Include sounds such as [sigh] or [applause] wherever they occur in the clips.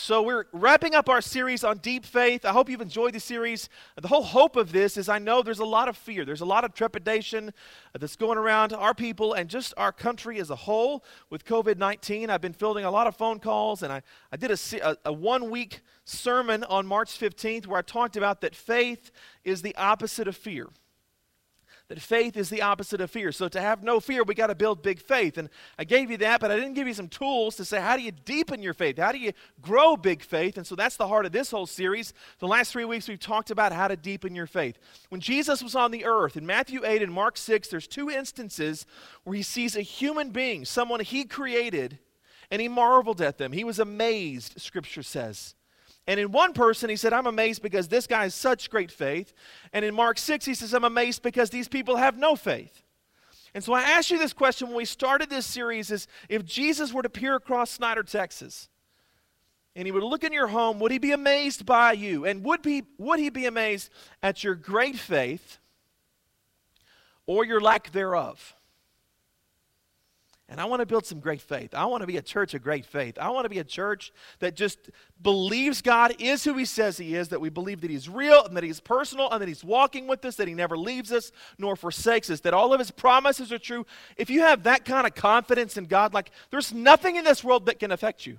So, we're wrapping up our series on deep faith. I hope you've enjoyed the series. The whole hope of this is I know there's a lot of fear, there's a lot of trepidation that's going around our people and just our country as a whole with COVID 19. I've been fielding a lot of phone calls, and I, I did a, a, a one week sermon on March 15th where I talked about that faith is the opposite of fear that faith is the opposite of fear. So to have no fear, we got to build big faith. And I gave you that, but I didn't give you some tools to say how do you deepen your faith? How do you grow big faith? And so that's the heart of this whole series. The last three weeks we've talked about how to deepen your faith. When Jesus was on the earth, in Matthew 8 and Mark 6, there's two instances where he sees a human being, someone he created, and he marveled at them. He was amazed, scripture says. And in one person, he said, I'm amazed because this guy has such great faith. And in Mark 6, he says, I'm amazed because these people have no faith. And so I asked you this question when we started this series is if Jesus were to peer across Snyder, Texas, and he would look in your home, would he be amazed by you? And would, be, would he be amazed at your great faith or your lack thereof? And I want to build some great faith. I want to be a church of great faith. I want to be a church that just believes God is who He says He is, that we believe that He's real and that He's personal and that He's walking with us, that He never leaves us nor forsakes us, that all of His promises are true. If you have that kind of confidence in God, like there's nothing in this world that can affect you.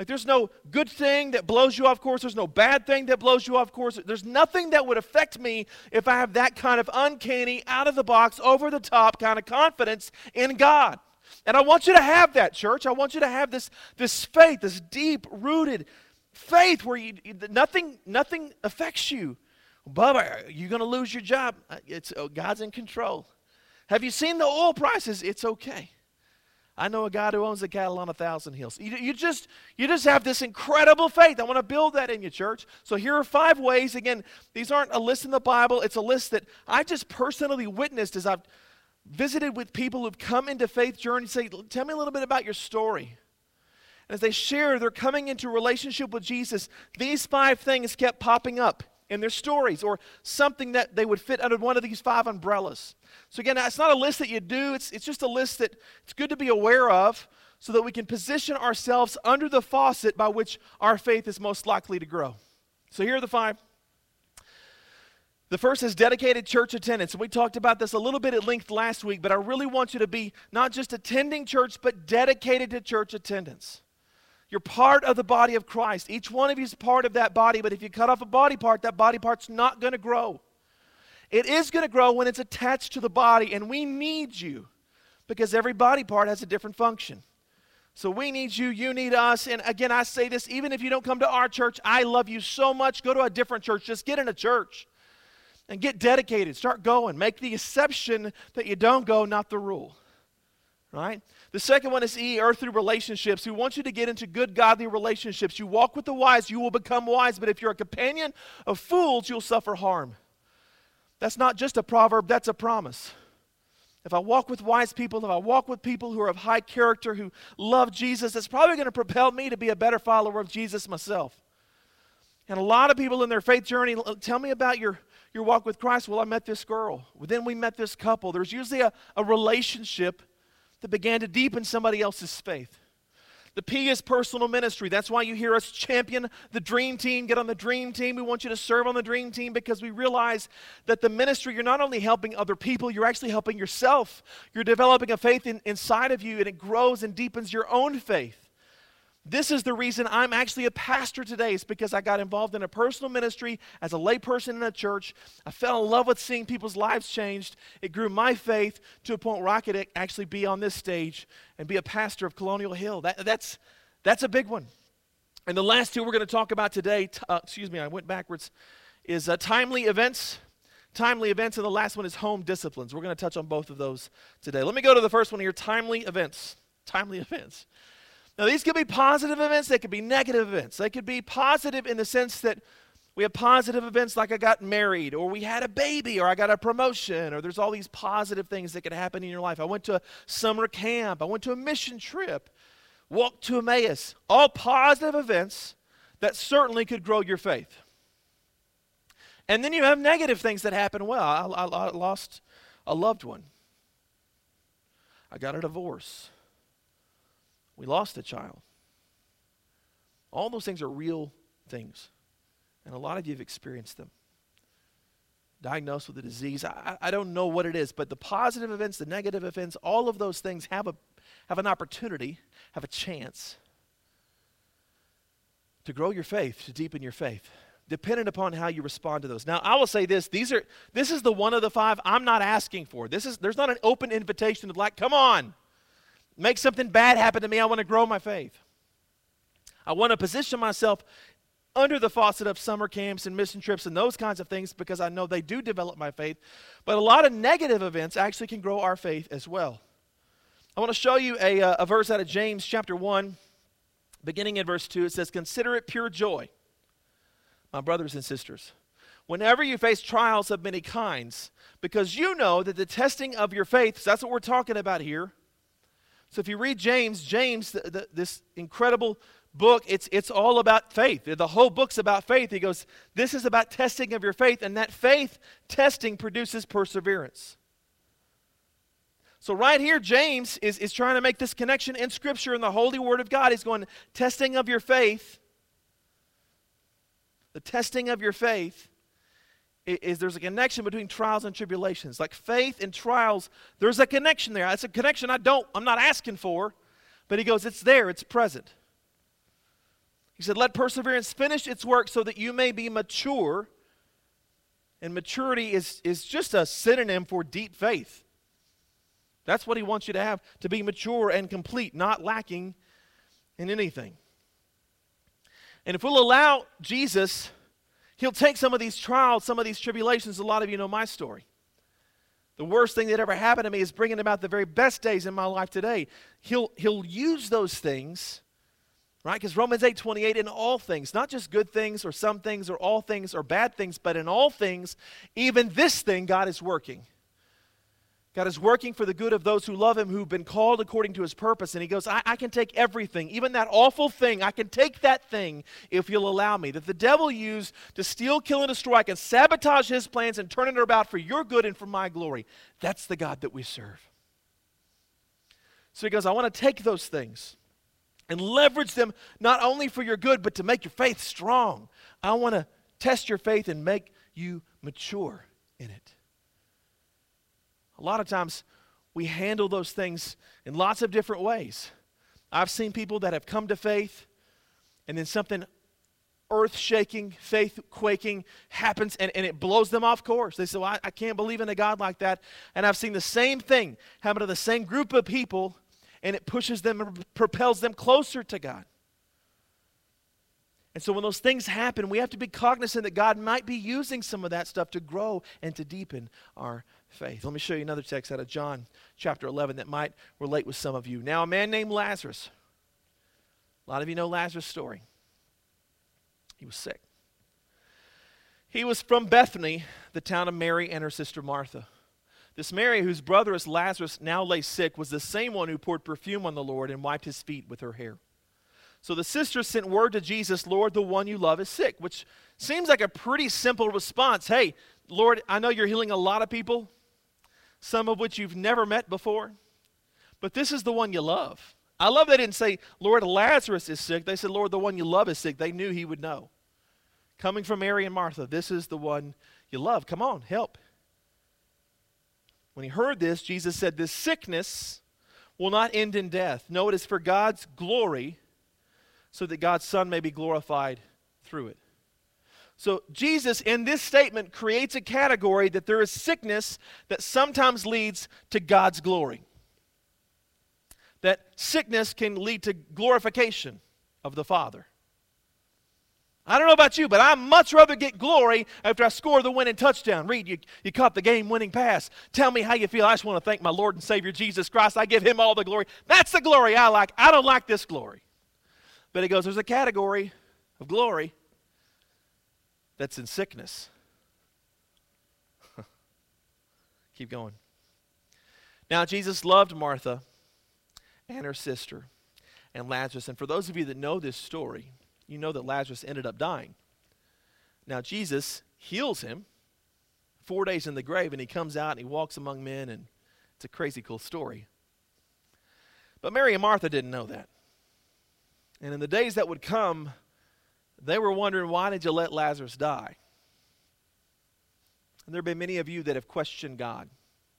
Like there's no good thing that blows you off course. There's no bad thing that blows you off course. There's nothing that would affect me if I have that kind of uncanny, out of the box, over the top kind of confidence in God. And I want you to have that, church. I want you to have this, this faith, this deep rooted faith where you, nothing, nothing affects you. Bubba, you're going to lose your job. Uh, it's, oh, God's in control. Have you seen the oil prices? It's okay. I know a guy who owns a cattle on a thousand hills. You, you, just, you just have this incredible faith. I want to build that in your church. So here are five ways. Again, these aren't a list in the Bible. It's a list that I just personally witnessed as I've visited with people who've come into faith journey say, Tell me a little bit about your story. And as they share they're coming into relationship with Jesus, these five things kept popping up in their stories or something that they would fit under one of these five umbrellas. So, again, it's not a list that you do, it's, it's just a list that it's good to be aware of so that we can position ourselves under the faucet by which our faith is most likely to grow. So, here are the five. The first is dedicated church attendance. We talked about this a little bit at length last week, but I really want you to be not just attending church, but dedicated to church attendance. You're part of the body of Christ. Each one of you is part of that body, but if you cut off a body part, that body part's not going to grow. It is going to grow when it's attached to the body, and we need you because every body part has a different function. So we need you, you need us. And again, I say this even if you don't come to our church, I love you so much. Go to a different church. Just get in a church and get dedicated. Start going. Make the exception that you don't go, not the rule. Right? The second one is E, earthly relationships. We want you to get into good, godly relationships. You walk with the wise, you will become wise. But if you're a companion of fools, you'll suffer harm. That's not just a proverb, that's a promise. If I walk with wise people, if I walk with people who are of high character, who love Jesus, it's probably going to propel me to be a better follower of Jesus myself. And a lot of people in their faith journey tell me about your your walk with Christ? Well, I met this girl. Well, then we met this couple. There's usually a, a relationship that began to deepen somebody else's faith. The P is personal ministry. That's why you hear us champion the dream team. Get on the dream team. We want you to serve on the dream team because we realize that the ministry, you're not only helping other people, you're actually helping yourself. You're developing a faith in, inside of you, and it grows and deepens your own faith. This is the reason I'm actually a pastor today, is because I got involved in a personal ministry as a layperson in a church. I fell in love with seeing people's lives changed. It grew my faith to a point where I could actually be on this stage and be a pastor of Colonial Hill. That, that's, that's a big one. And the last two we're going to talk about today, t- uh, excuse me, I went backwards, is uh, timely events. Timely events, and the last one is home disciplines. We're going to touch on both of those today. Let me go to the first one here timely events. Timely [laughs] events. Now, these could be positive events, they could be negative events. They could be positive in the sense that we have positive events like I got married, or we had a baby, or I got a promotion, or there's all these positive things that could happen in your life. I went to a summer camp, I went to a mission trip, walked to Emmaus. All positive events that certainly could grow your faith. And then you have negative things that happen. Well, I, I, I lost a loved one, I got a divorce. We lost a child. All those things are real things. And a lot of you have experienced them. Diagnosed with a disease. I, I don't know what it is, but the positive events, the negative events, all of those things have, a, have an opportunity, have a chance to grow your faith, to deepen your faith, dependent upon how you respond to those. Now, I will say this: these are this is the one of the five I'm not asking for. This is there's not an open invitation to like, come on, make something bad happen to me. I want to grow my faith. I want to position myself under the faucet of summer camps and mission trips and those kinds of things because I know they do develop my faith. But a lot of negative events actually can grow our faith as well. I want to show you a, uh, a verse out of James chapter 1, beginning in verse 2. It says, Consider it pure joy, my brothers and sisters, whenever you face trials of many kinds, because you know that the testing of your faith, so that's what we're talking about here. So if you read James, James, the, the, this incredible book, it's, it's all about faith. The whole book's about faith. He goes, This is about testing of your faith, and that faith testing produces perseverance. So, right here, James is, is trying to make this connection in Scripture in the Holy Word of God. He's going, testing of your faith. The testing of your faith is, there's a connection between trials and tribulations. Like faith and trials, there's a connection there. It's a connection I don't, I'm not asking for, but he goes, it's there, it's present. He said, Let perseverance finish its work so that you may be mature. And maturity is, is just a synonym for deep faith. That's what he wants you to have to be mature and complete, not lacking in anything. And if we'll allow Jesus, he'll take some of these trials, some of these tribulations. A lot of you know my story. The worst thing that ever happened to me is bringing about the very best days in my life today. He'll, he'll use those things Right? Because Romans 8 28, in all things, not just good things or some things or all things or bad things, but in all things, even this thing, God is working. God is working for the good of those who love Him, who've been called according to His purpose. And He goes, I, I, can take everything, even that awful thing. I can take that thing if you'll allow me. That the devil used to steal, kill, and destroy, I can sabotage His plans and turn it about for your good and for my glory. That's the God that we serve. So He goes, I want to take those things and leverage them not only for your good, but to make your faith strong. I want to test your faith and make you mature in it. A lot of times we handle those things in lots of different ways. I've seen people that have come to faith and then something earth shaking, faith quaking happens and, and it blows them off course. They say, Well, I, I can't believe in a God like that. And I've seen the same thing happen to the same group of people and it pushes them and propels them closer to God. And so when those things happen, we have to be cognizant that God might be using some of that stuff to grow and to deepen our faith. Let me show you another text out of John chapter 11 that might relate with some of you. Now, a man named Lazarus, a lot of you know Lazarus' story. He was sick. He was from Bethany, the town of Mary and her sister Martha. This Mary, whose brother is Lazarus, now lay sick, was the same one who poured perfume on the Lord and wiped his feet with her hair. So the sisters sent word to Jesus, Lord, the one you love is sick, which seems like a pretty simple response. Hey, Lord, I know you're healing a lot of people, some of which you've never met before, but this is the one you love. I love they didn't say, Lord, Lazarus is sick. They said, Lord, the one you love is sick. They knew he would know. Coming from Mary and Martha, this is the one you love. Come on, help. When he heard this, Jesus said, This sickness will not end in death. No, it is for God's glory, so that God's Son may be glorified through it. So, Jesus in this statement creates a category that there is sickness that sometimes leads to God's glory. That sickness can lead to glorification of the Father. I don't know about you, but I'd much rather get glory after I score the winning touchdown. Reed, you, you caught the game winning pass. Tell me how you feel. I just want to thank my Lord and Savior Jesus Christ. I give him all the glory. That's the glory I like. I don't like this glory. But he goes, there's a category of glory that's in sickness. [laughs] Keep going. Now, Jesus loved Martha and her sister and Lazarus. And for those of you that know this story, you know that Lazarus ended up dying. Now, Jesus heals him four days in the grave, and he comes out and he walks among men, and it's a crazy cool story. But Mary and Martha didn't know that. And in the days that would come, They were wondering, why did you let Lazarus die? And there have been many of you that have questioned God.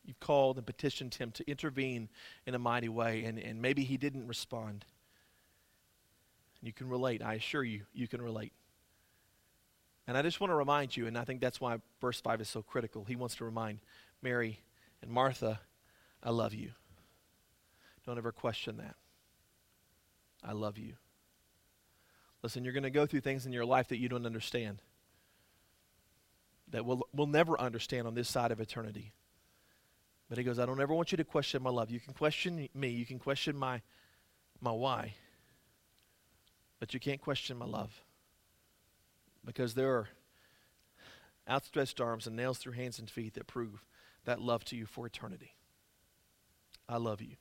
You've called and petitioned him to intervene in a mighty way, and, and maybe he didn't respond. You can relate. I assure you, you can relate. And I just want to remind you, and I think that's why verse 5 is so critical. He wants to remind Mary and Martha, I love you. Don't ever question that. I love you. Listen, you're going to go through things in your life that you don't understand, that we'll, we'll never understand on this side of eternity. But he goes, I don't ever want you to question my love. You can question me, you can question my, my why, but you can't question my love. Because there are outstretched arms and nails through hands and feet that prove that love to you for eternity. I love you.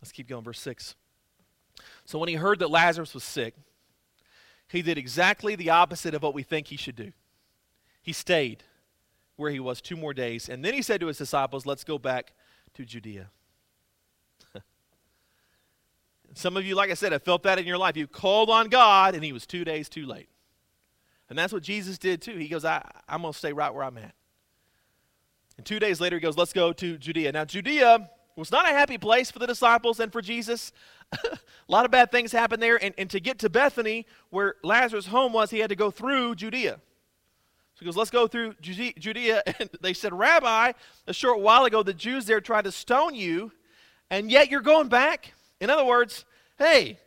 Let's keep going. Verse 6. So when he heard that Lazarus was sick, he did exactly the opposite of what we think he should do. He stayed where he was two more days, and then he said to his disciples, Let's go back to Judea. [laughs] Some of you, like I said, have felt that in your life. You called on God, and he was two days too late. And that's what Jesus did too. He goes, I, I'm going to stay right where I'm at. And two days later, he goes, Let's go to Judea. Now, Judea was not a happy place for the disciples and for Jesus. A [laughs] lot of bad things happened there. And, and to get to Bethany, where Lazarus' home was, he had to go through Judea. So he goes, Let's go through Judea. [laughs] And they said, Rabbi, a short while ago, the Jews there tried to stone you, and yet you're going back? In other words, hey,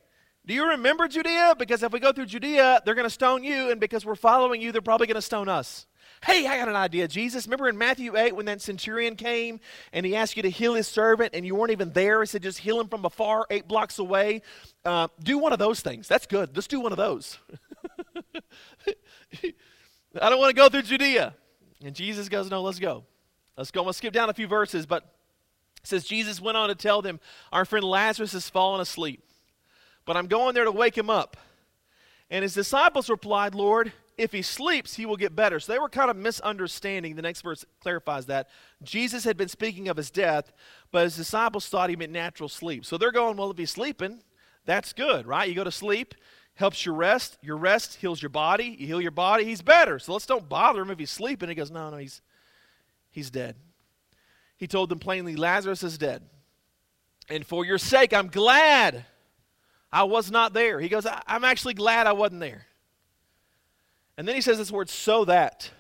do you remember Judea? Because if we go through Judea, they're going to stone you, and because we're following you, they're probably going to stone us. Hey, I got an idea, Jesus. Remember in Matthew 8 when that centurion came and he asked you to heal his servant and you weren't even there? He said, just heal him from afar, eight blocks away. Uh, do one of those things. That's good. Let's do one of those. [laughs] I don't want to go through Judea. And Jesus goes, No, let's go. Let's go. I'm going to skip down a few verses, but it says, Jesus went on to tell them, Our friend Lazarus has fallen asleep, but I'm going there to wake him up. And his disciples replied, Lord, if he sleeps, he will get better. So they were kind of misunderstanding. The next verse clarifies that. Jesus had been speaking of his death, but his disciples thought he meant natural sleep. So they're going, well, if he's sleeping, that's good, right? You go to sleep, helps you rest. Your rest heals your body. You heal your body, he's better. So let's don't bother him if he's sleeping. He goes, no, no, he's, he's dead. He told them plainly, Lazarus is dead. And for your sake, I'm glad I was not there. He goes, I'm actually glad I wasn't there. And then he says this word, so that.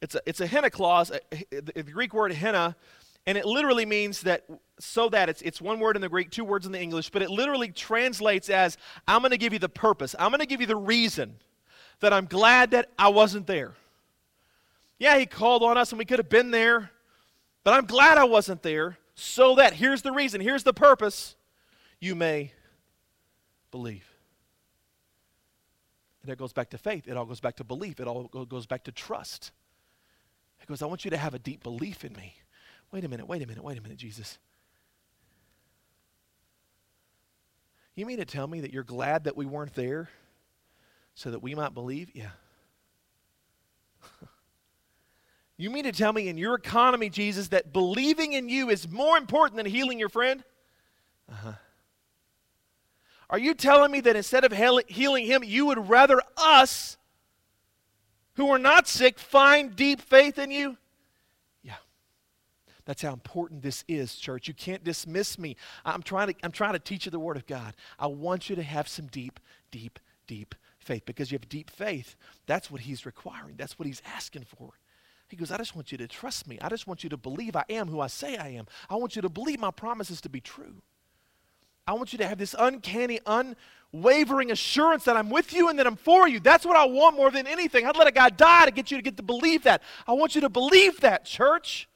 It's a, it's a hina clause, uh, the Greek word hina, and it literally means that, so that. It's, it's one word in the Greek, two words in the English, but it literally translates as, I'm going to give you the purpose. I'm going to give you the reason that I'm glad that I wasn't there. Yeah, he called on us and we could have been there, but I'm glad I wasn't there so that, here's the reason, here's the purpose, you may believe. And it goes back to faith. It all goes back to belief. It all goes back to trust. He goes, I want you to have a deep belief in me. Wait a minute, wait a minute, wait a minute, Jesus. You mean to tell me that you're glad that we weren't there so that we might believe? Yeah. [laughs] you mean to tell me in your economy, Jesus, that believing in you is more important than healing your friend? Uh huh. Are you telling me that instead of healing him, you would rather us, who are not sick, find deep faith in you? Yeah. That's how important this is, church. You can't dismiss me. I'm trying to, I'm trying to teach you the Word of God. I want you to have some deep, deep, deep faith because you have deep faith. That's what He's requiring, that's what He's asking for. He goes, I just want you to trust me. I just want you to believe I am who I say I am. I want you to believe my promises to be true. I want you to have this uncanny, unwavering assurance that I'm with you and that I'm for you. That's what I want more than anything. I'd let a guy die to get you to get to believe that. I want you to believe that, church,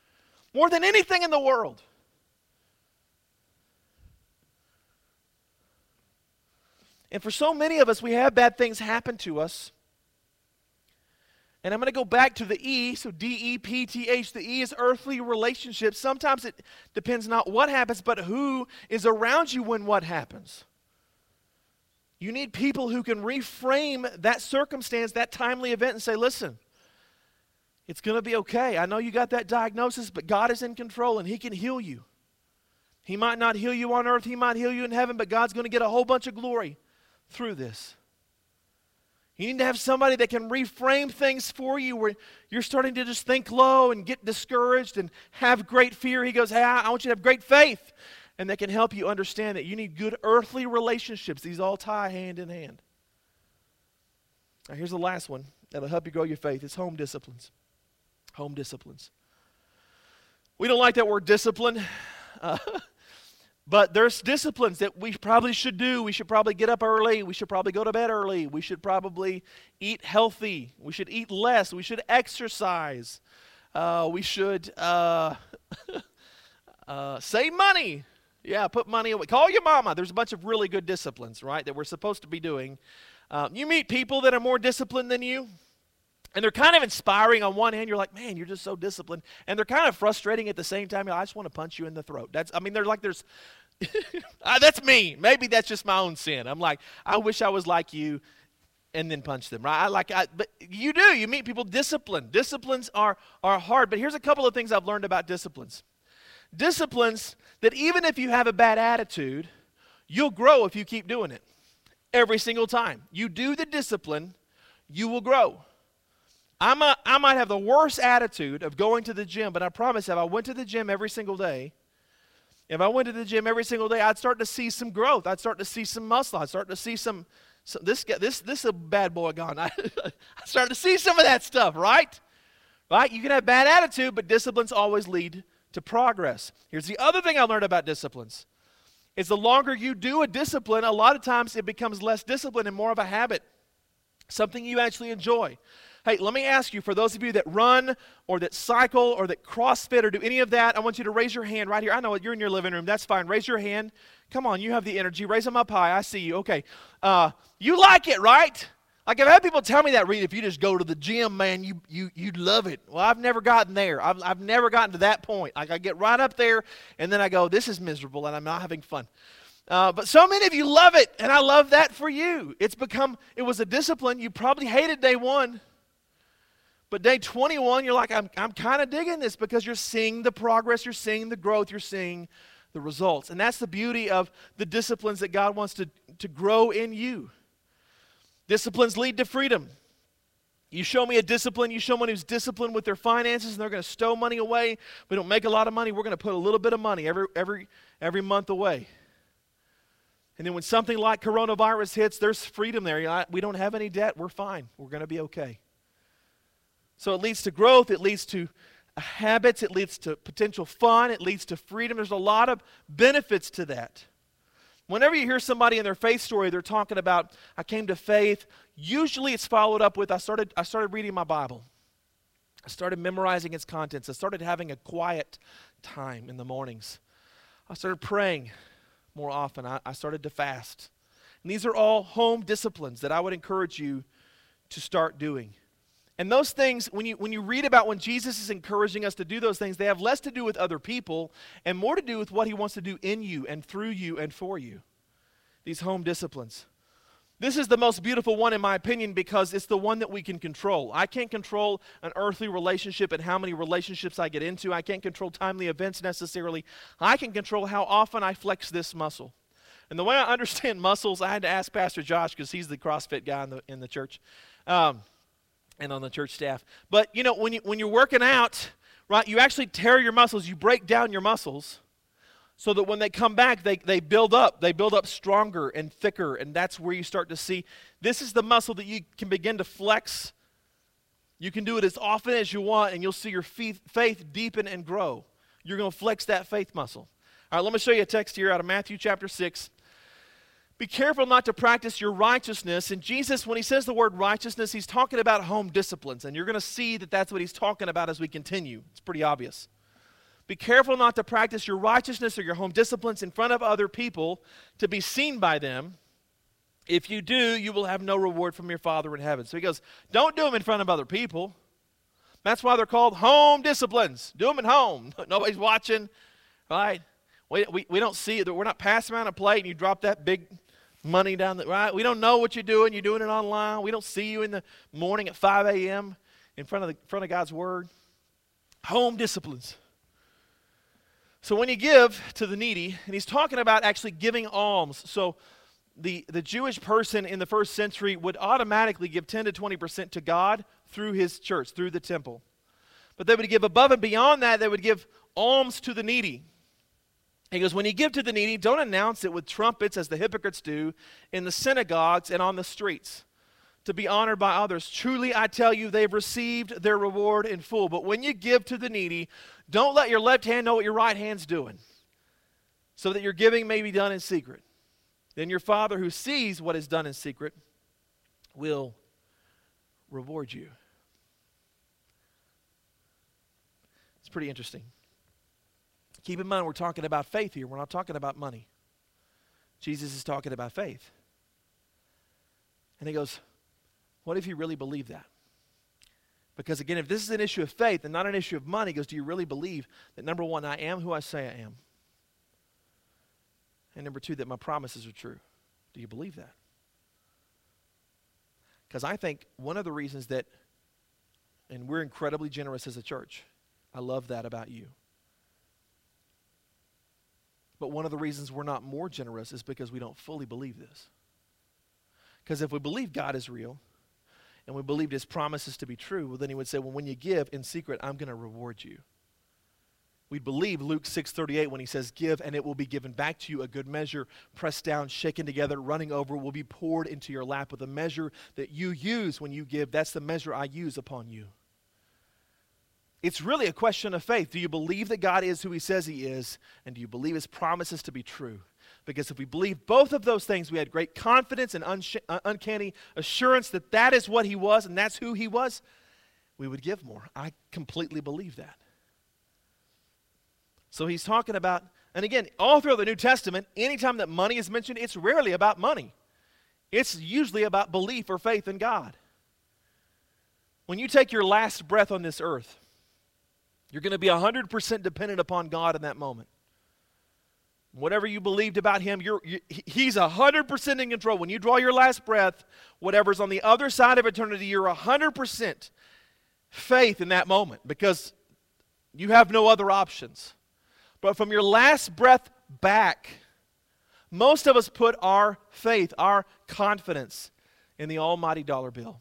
more than anything in the world. And for so many of us, we have bad things happen to us. And I'm going to go back to the E, so D E P T H. The E is earthly relationships. Sometimes it depends not what happens, but who is around you when what happens. You need people who can reframe that circumstance, that timely event, and say, listen, it's going to be okay. I know you got that diagnosis, but God is in control and He can heal you. He might not heal you on earth, He might heal you in heaven, but God's going to get a whole bunch of glory through this. You need to have somebody that can reframe things for you where you're starting to just think low and get discouraged and have great fear. He goes, Hey, I want you to have great faith. And that can help you understand that you need good earthly relationships. These all tie hand in hand. Now, here's the last one that'll help you grow your faith it's home disciplines. Home disciplines. We don't like that word discipline. [laughs] Uh, but there's disciplines that we probably should do. We should probably get up early. We should probably go to bed early. We should probably eat healthy. We should eat less. We should exercise. Uh, we should uh, [laughs] uh, save money. Yeah, put money away. Call your mama. There's a bunch of really good disciplines, right, that we're supposed to be doing. Uh, you meet people that are more disciplined than you, and they're kind of inspiring on one hand. You're like, man, you're just so disciplined. And they're kind of frustrating at the same time. I just want to punch you in the throat. That's, I mean, they're like, there's, uh, [laughs] that's me. Maybe that's just my own sin. I'm like, I wish I was like you and then punch them, right? I like, I, but you do. You meet people disciplined. Disciplines are, are hard. But here's a couple of things I've learned about disciplines. Disciplines that even if you have a bad attitude, you'll grow if you keep doing it every single time. You do the discipline, you will grow. I'm a, I might have the worst attitude of going to the gym, but I promise if I went to the gym every single day, if I went to the gym every single day, I'd start to see some growth. I'd start to see some muscle. I'd start to see some, some this, this, this a bad boy gone. I, [laughs] I start to see some of that stuff, right? Right? You can have bad attitude, but disciplines always lead to progress. Here's the other thing I learned about disciplines. Is the longer you do a discipline, a lot of times it becomes less discipline and more of a habit. Something you actually enjoy. Hey, let me ask you for those of you that run or that cycle or that CrossFit or do any of that, I want you to raise your hand right here. I know you're in your living room. That's fine. Raise your hand. Come on, you have the energy. Raise them up high. I see you. Okay. Uh, you like it, right? Like I've had people tell me that, Reed, if you just go to the gym, man, you, you, you'd love it. Well, I've never gotten there. I've, I've never gotten to that point. Like I get right up there and then I go, this is miserable and I'm not having fun. Uh, but so many of you love it, and I love that for you. It's become, it was a discipline. You probably hated day one. But day 21, you're like, I'm, I'm kind of digging this because you're seeing the progress, you're seeing the growth, you're seeing the results. And that's the beauty of the disciplines that God wants to, to grow in you. Disciplines lead to freedom. You show me a discipline, you show someone who's disciplined with their finances and they're going to stow money away. We don't make a lot of money, we're going to put a little bit of money every, every, every month away. And then when something like coronavirus hits, there's freedom there. We don't have any debt, we're fine, we're going to be okay. So it leads to growth, it leads to habits, it leads to potential fun, it leads to freedom. There's a lot of benefits to that. Whenever you hear somebody in their faith story, they're talking about, I came to faith, usually it's followed up with, I started, I started reading my Bible. I started memorizing its contents. I started having a quiet time in the mornings. I started praying more often. I, I started to fast. And these are all home disciplines that I would encourage you to start doing. And those things, when you, when you read about when Jesus is encouraging us to do those things, they have less to do with other people and more to do with what he wants to do in you and through you and for you. These home disciplines. This is the most beautiful one, in my opinion, because it's the one that we can control. I can't control an earthly relationship and how many relationships I get into. I can't control timely events necessarily. I can control how often I flex this muscle. And the way I [laughs] understand muscles, I had to ask Pastor Josh because he's the CrossFit guy in the, in the church. Um, and on the church staff. But you know, when you when you're working out, right, you actually tear your muscles, you break down your muscles so that when they come back, they, they build up. They build up stronger and thicker, and that's where you start to see this is the muscle that you can begin to flex. You can do it as often as you want, and you'll see your faith, faith deepen and grow. You're going to flex that faith muscle. All right, let me show you a text here out of Matthew chapter 6. Be careful not to practice your righteousness. And Jesus, when he says the word righteousness, he's talking about home disciplines. And you're going to see that that's what he's talking about as we continue. It's pretty obvious. Be careful not to practice your righteousness or your home disciplines in front of other people to be seen by them. If you do, you will have no reward from your Father in heaven. So he goes, don't do them in front of other people. That's why they're called home disciplines. Do them at home. [laughs] Nobody's watching, right? We, we, we don't see it. We're not passing around a plate and you drop that big money down the right. We don't know what you're doing. You're doing it online. We don't see you in the morning at 5 a.m. in front of the front of God's word. Home disciplines. So when you give to the needy, and he's talking about actually giving alms. So the, the Jewish person in the first century would automatically give 10 to 20% to God through his church, through the temple. But they would give above and beyond that, they would give alms to the needy. He goes, When you give to the needy, don't announce it with trumpets as the hypocrites do in the synagogues and on the streets to be honored by others. Truly, I tell you, they've received their reward in full. But when you give to the needy, don't let your left hand know what your right hand's doing, so that your giving may be done in secret. Then your Father who sees what is done in secret will reward you. It's pretty interesting. Keep in mind, we're talking about faith here. We're not talking about money. Jesus is talking about faith. And he goes, What if you really believe that? Because again, if this is an issue of faith and not an issue of money, he goes, Do you really believe that number one, I am who I say I am? And number two, that my promises are true. Do you believe that? Because I think one of the reasons that, and we're incredibly generous as a church, I love that about you. But one of the reasons we're not more generous is because we don't fully believe this. Because if we believe God is real and we believed his promises to be true, well, then he would say, Well, when you give in secret, I'm going to reward you. We believe Luke 6:38 when he says give and it will be given back to you. A good measure pressed down shaken together running over will be poured into your lap with the measure that you use when you give. That's the measure I use upon you it's really a question of faith. Do you believe that God is who he says he is? And do you believe his promises to be true? Because if we believe both of those things we had great confidence and unsh- uh, uncanny assurance that that is what he was and that's who he was we would give more. I completely believe that. So he's talking about, and again, all throughout the New Testament, anytime that money is mentioned, it's rarely about money. It's usually about belief or faith in God. When you take your last breath on this earth, you're going to be 100% dependent upon God in that moment. Whatever you believed about him, you're, you, he's 100% in control. When you draw your last breath, whatever's on the other side of eternity, you're 100% faith in that moment because you have no other options. But from your last breath back, most of us put our faith, our confidence in the almighty dollar bill.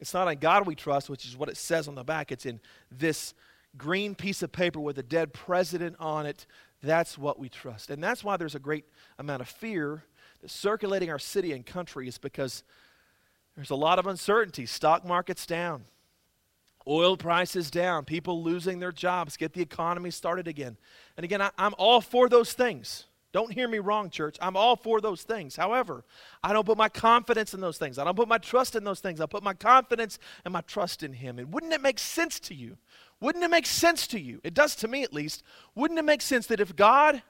It's not on God we trust, which is what it says on the back. It's in this green piece of paper with a dead president on it. That's what we trust. And that's why there's a great amount of fear that's circulating our city and country, is because there's a lot of uncertainty. Stock market's down. Oil prices down, people losing their jobs, get the economy started again. And again, I, am all for those things. Don't hear me wrong, church. I'm all for those things. However, I don't put my confidence in those things. I don't put my trust in those things. I put my confidence and my trust in Him. And wouldn't it make sense to you? Wouldn't it make sense to you? It does to me at least. Wouldn't it make sense that if God,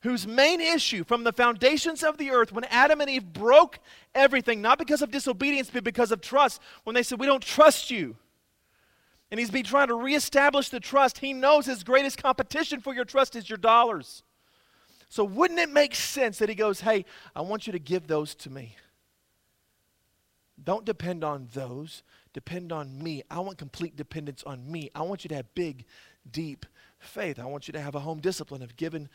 whose main issue from the foundations of the earth, when Adam and Eve broke everything, not because of disobedience, but because of trust, when they said, We don't trust you, and he's been trying to reestablish the trust. He knows his greatest competition for your trust is your dollars. So, wouldn't it make sense that he goes, Hey, I want you to give those to me? Don't depend on those. Depend on me. I want complete dependence on me. I want you to have big, deep faith. I want you to have a home discipline of giving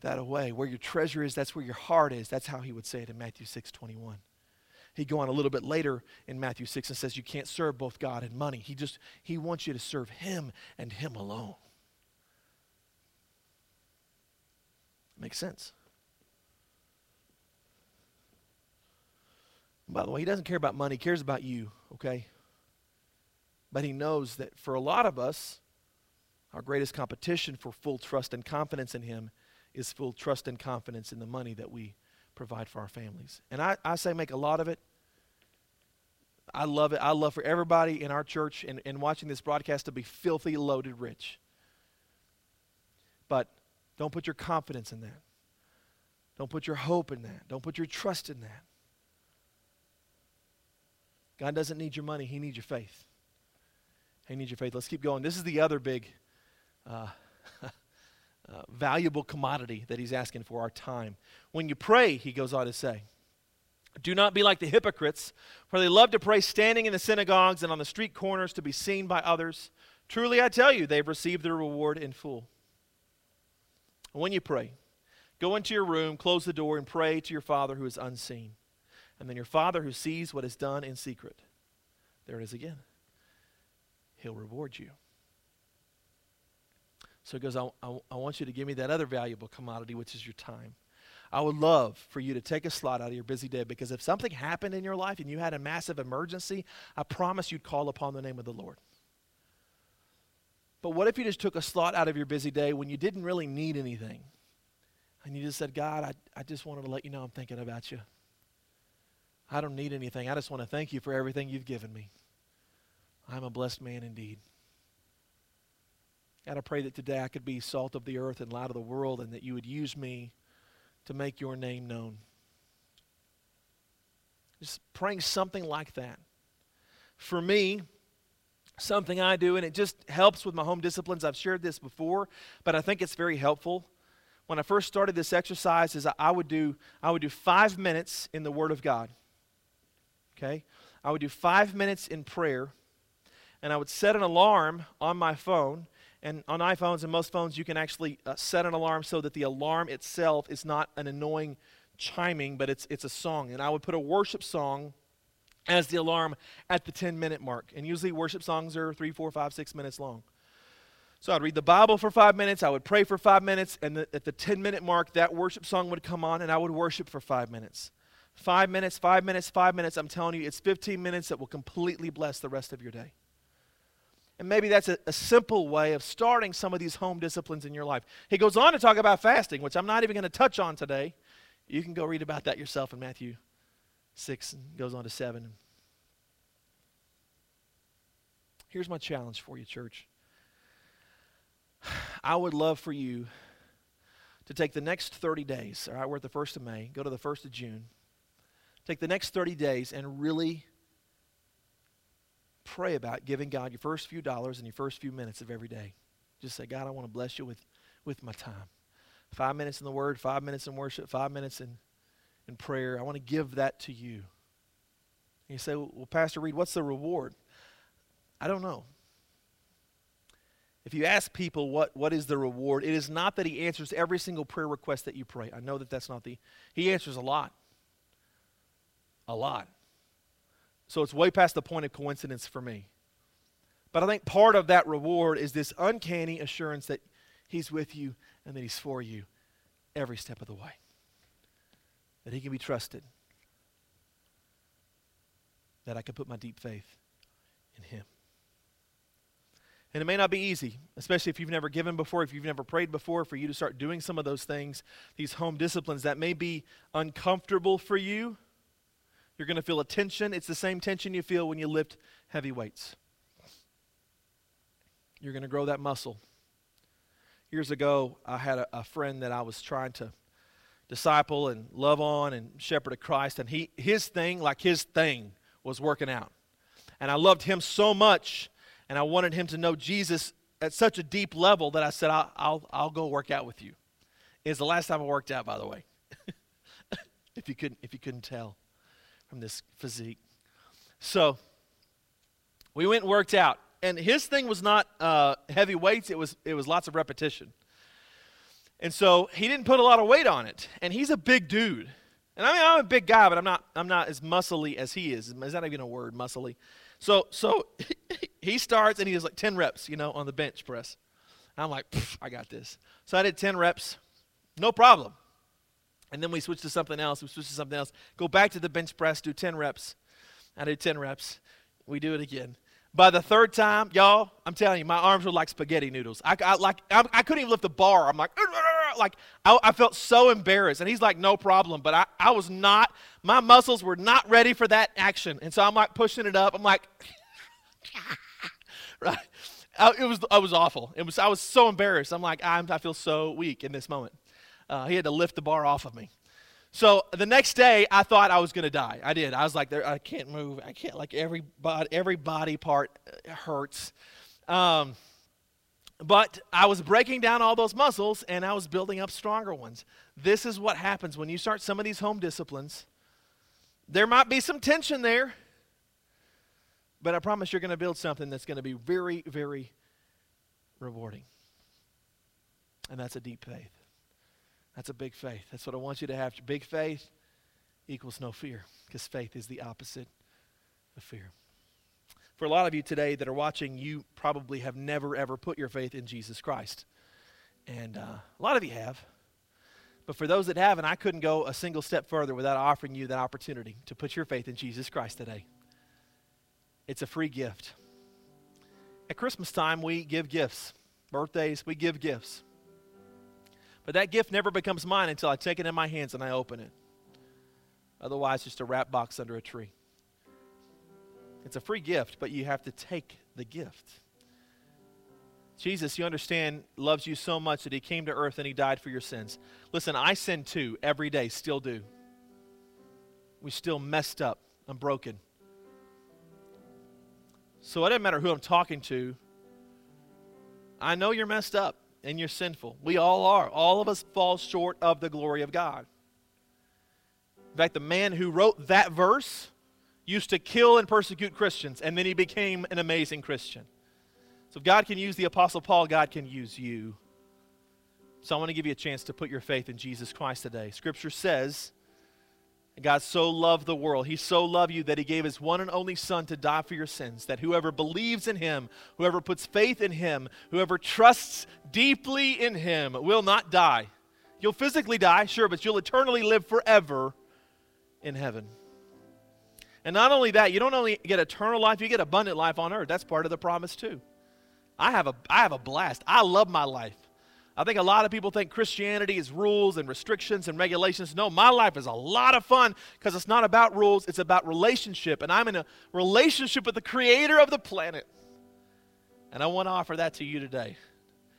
that away. Where your treasure is, that's where your heart is. That's how he would say it in Matthew 6 21. He'd go on a little bit later in Matthew 6 and says, You can't serve both God and money. He just, he wants you to serve him and him alone. Makes sense. By the way, he doesn't care about money, he cares about you, okay? But he knows that for a lot of us, our greatest competition for full trust and confidence in him is full trust and confidence in the money that we provide for our families. And I, I say make a lot of it. I love it. I love for everybody in our church and, and watching this broadcast to be filthy, loaded rich. But don't put your confidence in that. Don't put your hope in that. Don't put your trust in that. God doesn't need your money, He needs your faith. He needs your faith. Let's keep going. This is the other big uh, [laughs] uh, valuable commodity that he's asking for our time. When you pray, he goes on to say, do not be like the hypocrites, for they love to pray standing in the synagogues and on the street corners to be seen by others. Truly, I tell you, they've received their reward in full. And when you pray, Go into your room, close the door, and pray to your Father who is unseen. And then your Father who sees what is done in secret, there it is again, he'll reward you. So he goes, I, I, I want you to give me that other valuable commodity, which is your time. I would love for you to take a slot out of your busy day because if something happened in your life and you had a massive emergency, I promise you'd call upon the name of the Lord. But what if you just took a slot out of your busy day when you didn't really need anything? And you just said, God, I, I just wanted to let you know I'm thinking about you. I don't need anything. I just want to thank you for everything you've given me. I'm a blessed man indeed. And I pray that today I could be salt of the earth and light of the world and that you would use me to make your name known. Just praying something like that. For me, something I do, and it just helps with my home disciplines. I've shared this before, but I think it's very helpful. When I first started this exercise, is I would do I would do five minutes in the Word of God. Okay, I would do five minutes in prayer, and I would set an alarm on my phone and on iPhones and most phones, you can actually uh, set an alarm so that the alarm itself is not an annoying chiming, but it's, it's a song. And I would put a worship song as the alarm at the 10 minute mark. And usually, worship songs are three, four, five, six minutes long. So I'd read the Bible for five minutes, I would pray for five minutes, and the, at the 10 minute mark, that worship song would come on, and I would worship for five minutes. Five minutes, five minutes, five minutes. I'm telling you, it's 15 minutes that will completely bless the rest of your day. And maybe that's a, a, simple way of starting some of these home disciplines in your life. He goes on to talk about fasting, which I'm not even going to touch on today. You can go read about that yourself in Matthew 6 and goes on to 7. Here's my challenge for you, church. [sighs] I would love for you to take the next 30 days, all right, we're at the 1st of May, go to the 1st of June. Take the next 30 days and really pray about giving God your first few dollars and your first few minutes of every day. Just say, God, I want to bless you with, with my time. Five minutes in the Word, five minutes in worship, five minutes in, prayer. I want to give that to you. And you say, well, Pastor Reed, what's the reward? I don't know. If you ask people what, what is the reward, it is not that he answers every single prayer request that you pray. I know that that's not the. He answers a lot. A lot. So it's way past the point of coincidence for me. But I think part of that reward is this uncanny assurance that He's with you and that He's for you every step of the way. That He can be trusted. That I can put my deep faith in Him. And it may not be easy, especially if you've never given before, if you've never prayed before, for you to start doing some of those things, these home disciplines that may be uncomfortable for you. You're going to feel a tension. It's the same tension you feel when you lift heavy weights. You're going to grow that muscle. Years ago, I had a, a friend that I was trying to disciple and love on and shepherd of Christ, and he his thing, like his thing, was working out. And I loved him so much, and I wanted him to know Jesus at such a deep level that I said, I'll, I'll, I'll go work out with you. It's the last time I worked out, by the way. [laughs] if you couldn't if you couldn't tell from this physique. So we went and worked out. And his thing was not uh, heavy weights, it was, it was lots of repetition. And so he didn't put a lot of weight on it. And he's a big dude. And I mean, I'm a big guy, but I'm not, I'm not as muscly as he is. Is that even a word, muscly? So, so [laughs] he starts and he does like 10 reps, you know, on the bench press. And I'm like, I got this. So I did 10 reps, no problem. And then we switch to something else. We switch to something else. Go back to the bench press, do 10 reps. I did 10 reps. We do it again. By the third time, y'all, I'm telling you, my arms were like spaghetti noodles. I, I like, I, I, couldn't even lift the bar. I'm like, [laughs] like I, I, felt so embarrassed. And he's like, no problem. But I, I was not, my muscles were not ready for that action. And so I'm like pushing it up. I'm like, [laughs] right. I, it was, I was awful. It was, I was so embarrassed. I'm like, I'm, I feel so weak in this moment. Uh, he had to lift the bar off of me. So the next day, I thought I was going to die. I did. I was like, I can't move. I can't, like, every body, every body part uh, hurts. Um, but I was breaking down all those muscles and I was building up stronger ones. This is what happens when you start some of these home disciplines. There might be some tension there, but I promise you're going to build something that's going to be very, very rewarding. And that's a deep faith. That's a big faith. That's what I want you to have. Big faith equals no fear because faith is the opposite of fear. For a lot of you today that are watching, you probably have never ever put your faith in Jesus Christ. And uh, a lot of you have. But for those that haven't, I couldn't go a single step further without offering you that opportunity to put your faith in Jesus Christ today. It's a free gift. At Christmas time, we give gifts. Birthdays, we give gifts. But that gift never becomes mine until I take it in my hands and I open it. Otherwise, just a wrap box under a tree. It's a free gift, but you have to take the gift. Jesus, you understand, loves you so much that he came to earth and he died for your sins. Listen, I sin too every day, still do. We still messed up. I'm broken. So it doesn't matter who I'm talking to. I know you're messed up and you're sinful. We all are. All of us fall short of the glory of God. In fact, the man who wrote that verse used to kill and persecute Christians, and then he became an amazing Christian. So if God can use the Apostle Paul, God can use you. So I want to give you a chance to put your faith in Jesus Christ today. Scripture says, God so loved the world. He so loved you that he gave his one and only Son to die for your sins. That whoever believes in him, whoever puts faith in him, whoever trusts deeply in him will not die. You'll physically die, sure, but you'll eternally live forever in heaven. And not only that, you don't only get eternal life, you get abundant life on earth. That's part of the promise too. I have a, I have a blast. I love my life. I think a lot of people think Christianity is rules and restrictions and regulations. No, my life is a lot of fun because it's not about rules, it's about relationship. And I'm in a relationship with the creator of the planet. And I want to offer that to you today.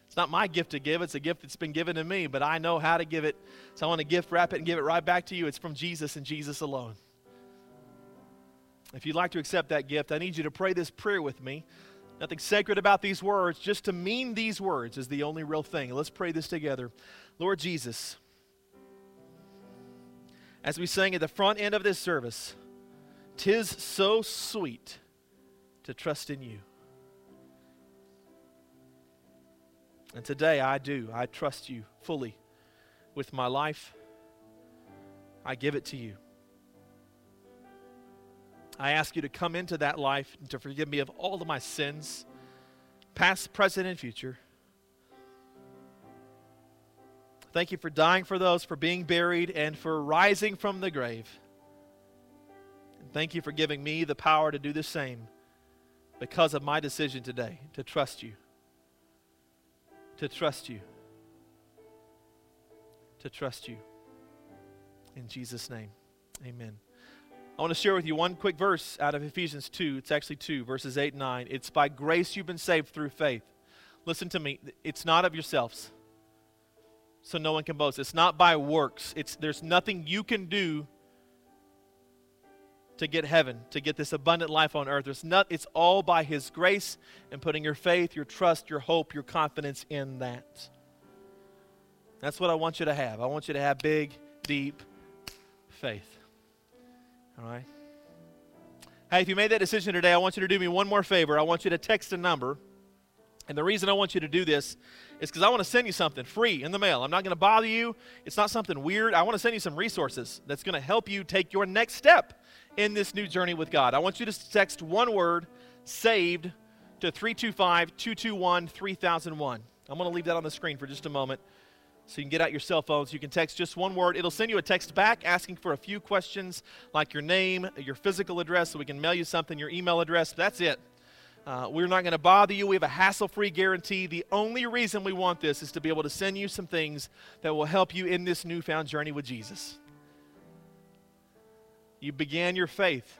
It's not my gift to give, it's a gift that's been given to me, but I know how to give it. So I want to gift wrap it and give it right back to you. It's from Jesus and Jesus alone. If you'd like to accept that gift, I need you to pray this prayer with me. Nothing sacred about these words. Just to mean these words is the only real thing. Let's pray this together. Lord Jesus, as we sang at the front end of this service, tis so sweet to trust in you. And today I do. I trust you fully with my life. I give it to you. I ask you to come into that life and to forgive me of all of my sins, past, present, and future. Thank you for dying for those, for being buried, and for rising from the grave. And thank you for giving me the power to do the same because of my decision today to trust you. To trust you. To trust you. In Jesus' name, amen. I want to share with you one quick verse out of Ephesians 2. It's actually 2, verses 8 and 9. It's by grace you've been saved through faith. Listen to me. It's not of yourselves, so no one can boast. It's not by works. It's, there's nothing you can do to get heaven, to get this abundant life on earth. There's not, it's all by His grace and putting your faith, your trust, your hope, your confidence in that. That's what I want you to have. I want you to have big, deep faith. All right? Hey, if you made that decision today, I want you to do me one more favor. I want you to text a number. And the reason I want you to do this is because I want to send you something free in the mail. I'm not going to bother you. It's not something weird. I want to send you some resources that's going to help you take your next step in this new journey with God. I want you to text one word, saved, to 325 221 3001. I'm going to leave that on the screen for just a moment. So you can get out your cell phones. You can text just one word. It'll send you a text back asking for a few questions like your name, your physical address, so we can mail you something, your email address. That's it. Uh, we're not going to bother you. We have a hassle free guarantee. The only reason we want this is to be able to send you some things that will help you in this newfound journey with Jesus. You began your faith.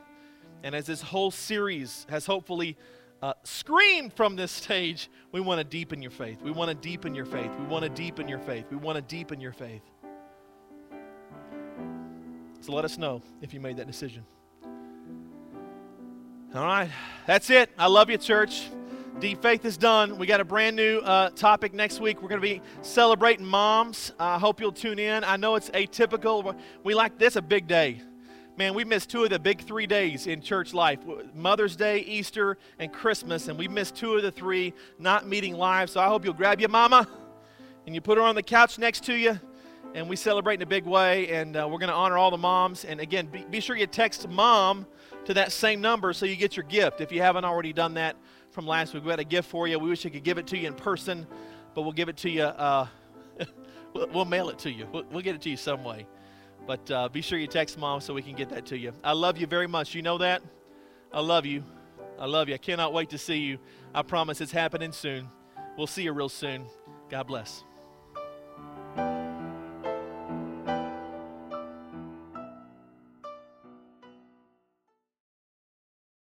And as this whole series has hopefully uh, scream from this stage, we want to deepen your faith. We want to deepen your faith. We want to deepen your faith. We want to deepen your faith. So let us know if you made that decision. All right, that's it. I love you, church. Deep faith is done. We got a brand new uh, topic next week. We're going to be celebrating moms. I uh, hope you'll tune in. I know it's atypical. We like this a big day. Man, we missed two of the big three days in church life Mother's Day, Easter, and Christmas, and we missed two of the three not meeting live. So I hope you'll grab your mama and you put her on the couch next to you and we celebrate in a big way. And uh, we're going to honor all the moms. And again, be, be sure you text mom to that same number so you get your gift. If you haven't already done that from last week, we had a gift for you. We wish we could give it to you in person, but we'll give it to you. Uh, [laughs] we'll, we'll, mail it to you. We'll, we'll, get it to you some way. But uh, be sure you text mom so we can get that to you. I love you very much. You know that? I love you. I love you. I cannot wait to see you. I promise it's happening soon. We'll see you real soon. God bless.